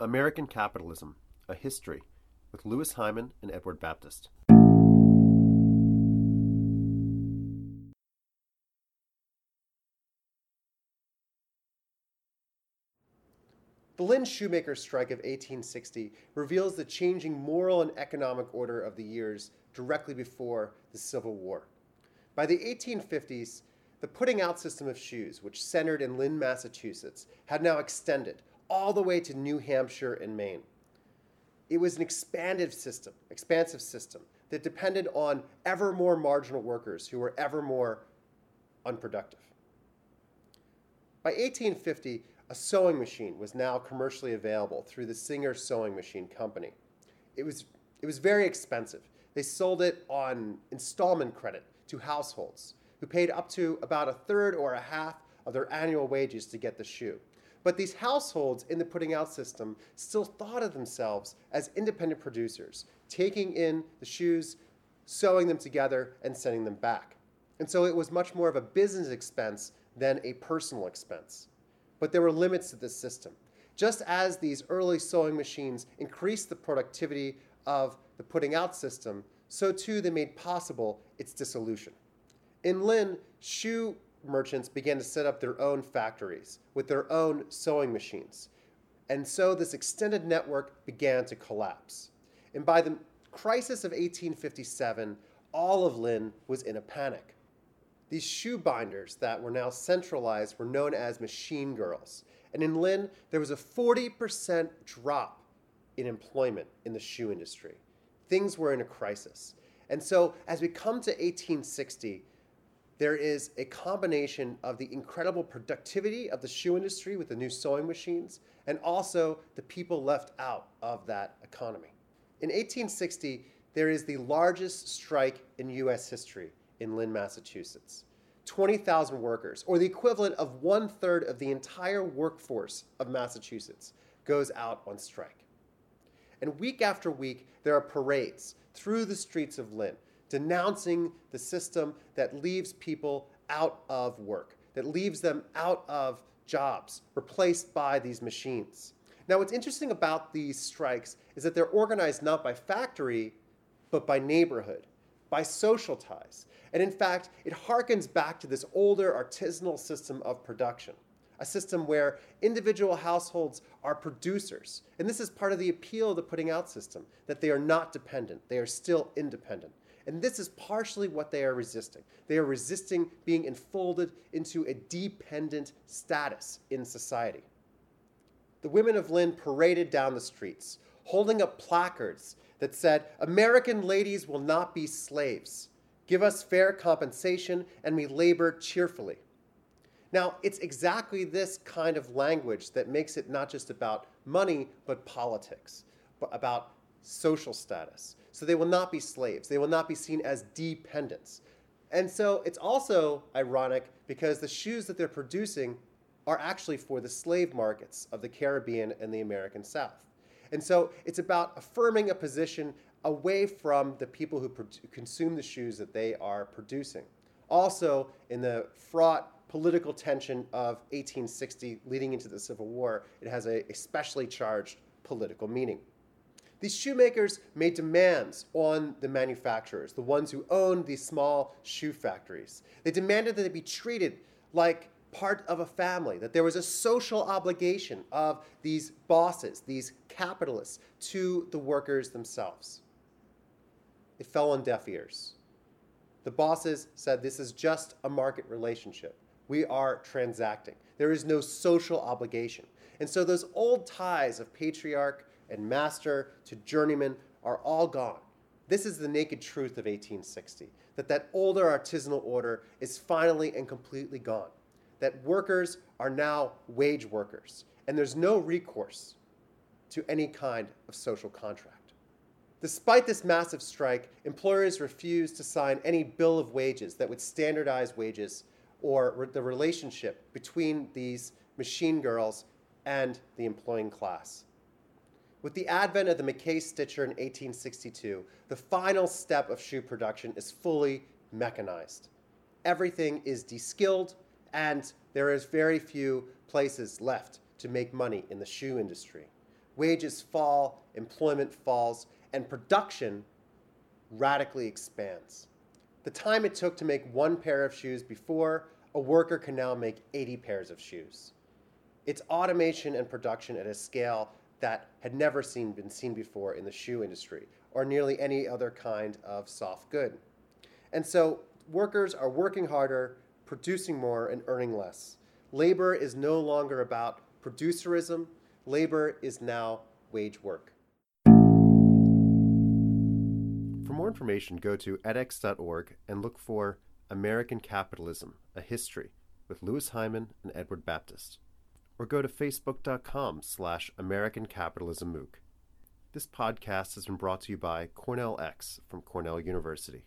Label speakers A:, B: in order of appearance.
A: American Capitalism A History with Louis Hyman and Edward Baptist. The Lynn Shoemaker strike of 1860 reveals the changing moral and economic order of the years directly before the Civil War. By the 1850s, the putting out system of shoes, which centered in Lynn, Massachusetts, had now extended all the way to New Hampshire and Maine. It was an expanded system, expansive system that depended on ever more marginal workers who were ever more unproductive. By 1850, a sewing machine was now commercially available through the Singer Sewing Machine Company. It was, it was very expensive. They sold it on installment credit to households who paid up to about a third or a half of their annual wages to get the shoe. But these households in the putting out system still thought of themselves as independent producers, taking in the shoes, sewing them together, and sending them back. And so it was much more of a business expense than a personal expense. But there were limits to this system. Just as these early sewing machines increased the productivity of the putting out system, so too they made possible its dissolution. In Lynn, shoe merchants began to set up their own factories with their own sewing machines. And so this extended network began to collapse. And by the crisis of 1857, all of Lynn was in a panic. These shoe binders that were now centralized were known as machine girls. And in Lynn, there was a 40% drop in employment in the shoe industry. Things were in a crisis. And so as we come to 1860, there is a combination of the incredible productivity of the shoe industry with the new sewing machines and also the people left out of that economy. In 1860, there is the largest strike in US history in Lynn, Massachusetts. 20,000 workers, or the equivalent of one third of the entire workforce of Massachusetts, goes out on strike. And week after week, there are parades through the streets of Lynn denouncing the system that leaves people out of work, that leaves them out of jobs, replaced by these machines. Now, what's interesting about these strikes is that they're organized not by factory, but by neighborhood, by social ties. And in fact, it harkens back to this older artisanal system of production, a system where individual households are producers. And this is part of the appeal of the putting out system, that they are not dependent, they are still independent. And this is partially what they are resisting. They are resisting being enfolded into a dependent status in society. The women of Lynn paraded down the streets, holding up placards that said, American ladies will not be slaves. Give us fair compensation and we labor cheerfully. Now, it's exactly this kind of language that makes it not just about money, but politics, but about social status. So they will not be slaves. They will not be seen as dependents. And so it's also ironic because the shoes that they're producing are actually for the slave markets of the Caribbean and the American South. And so it's about affirming a position away from the people who pro- consume the shoes that they are producing. Also, in the fraught political tension of 1860 leading into the Civil War, it has a especially charged political meaning. These shoemakers made demands on the manufacturers, the ones who owned these small shoe factories. They demanded that they be treated like part of a family, that there was a social obligation of these bosses, these capitalists, to the workers themselves. It fell on deaf ears. The bosses said this is just a market relationship. We are transacting. There is no social obligation. And so those old ties of patriarch and master to journeyman are all gone. This is the naked truth of 1860 that that older artisanal order is finally and completely gone. That workers are now wage workers, and there's no recourse to any kind of social contract. Despite this massive strike, employers refused to sign any bill of wages that would standardize wages or re- the relationship between these machine girls and the employing class. With the advent of the McKay Stitcher in 1862, the final step of shoe production is fully mechanized. Everything is deskilled, and there is very few places left to make money in the shoe industry. wages fall, employment falls, and production radically expands. The time it took to make one pair of shoes before, a worker can now make 80 pairs of shoes. It's automation and production at a scale that had never seen, been seen before in the shoe industry or nearly any other kind of soft good. And so workers are working harder, producing more, and earning less. Labor is no longer about producerism, labor is now wage work. For more information, go to edX.org and look for American Capitalism, a History with Louis Hyman and Edward Baptist. Or go to facebook.com slash American Capitalism MOOC. This podcast has been brought to you by Cornell X from Cornell University.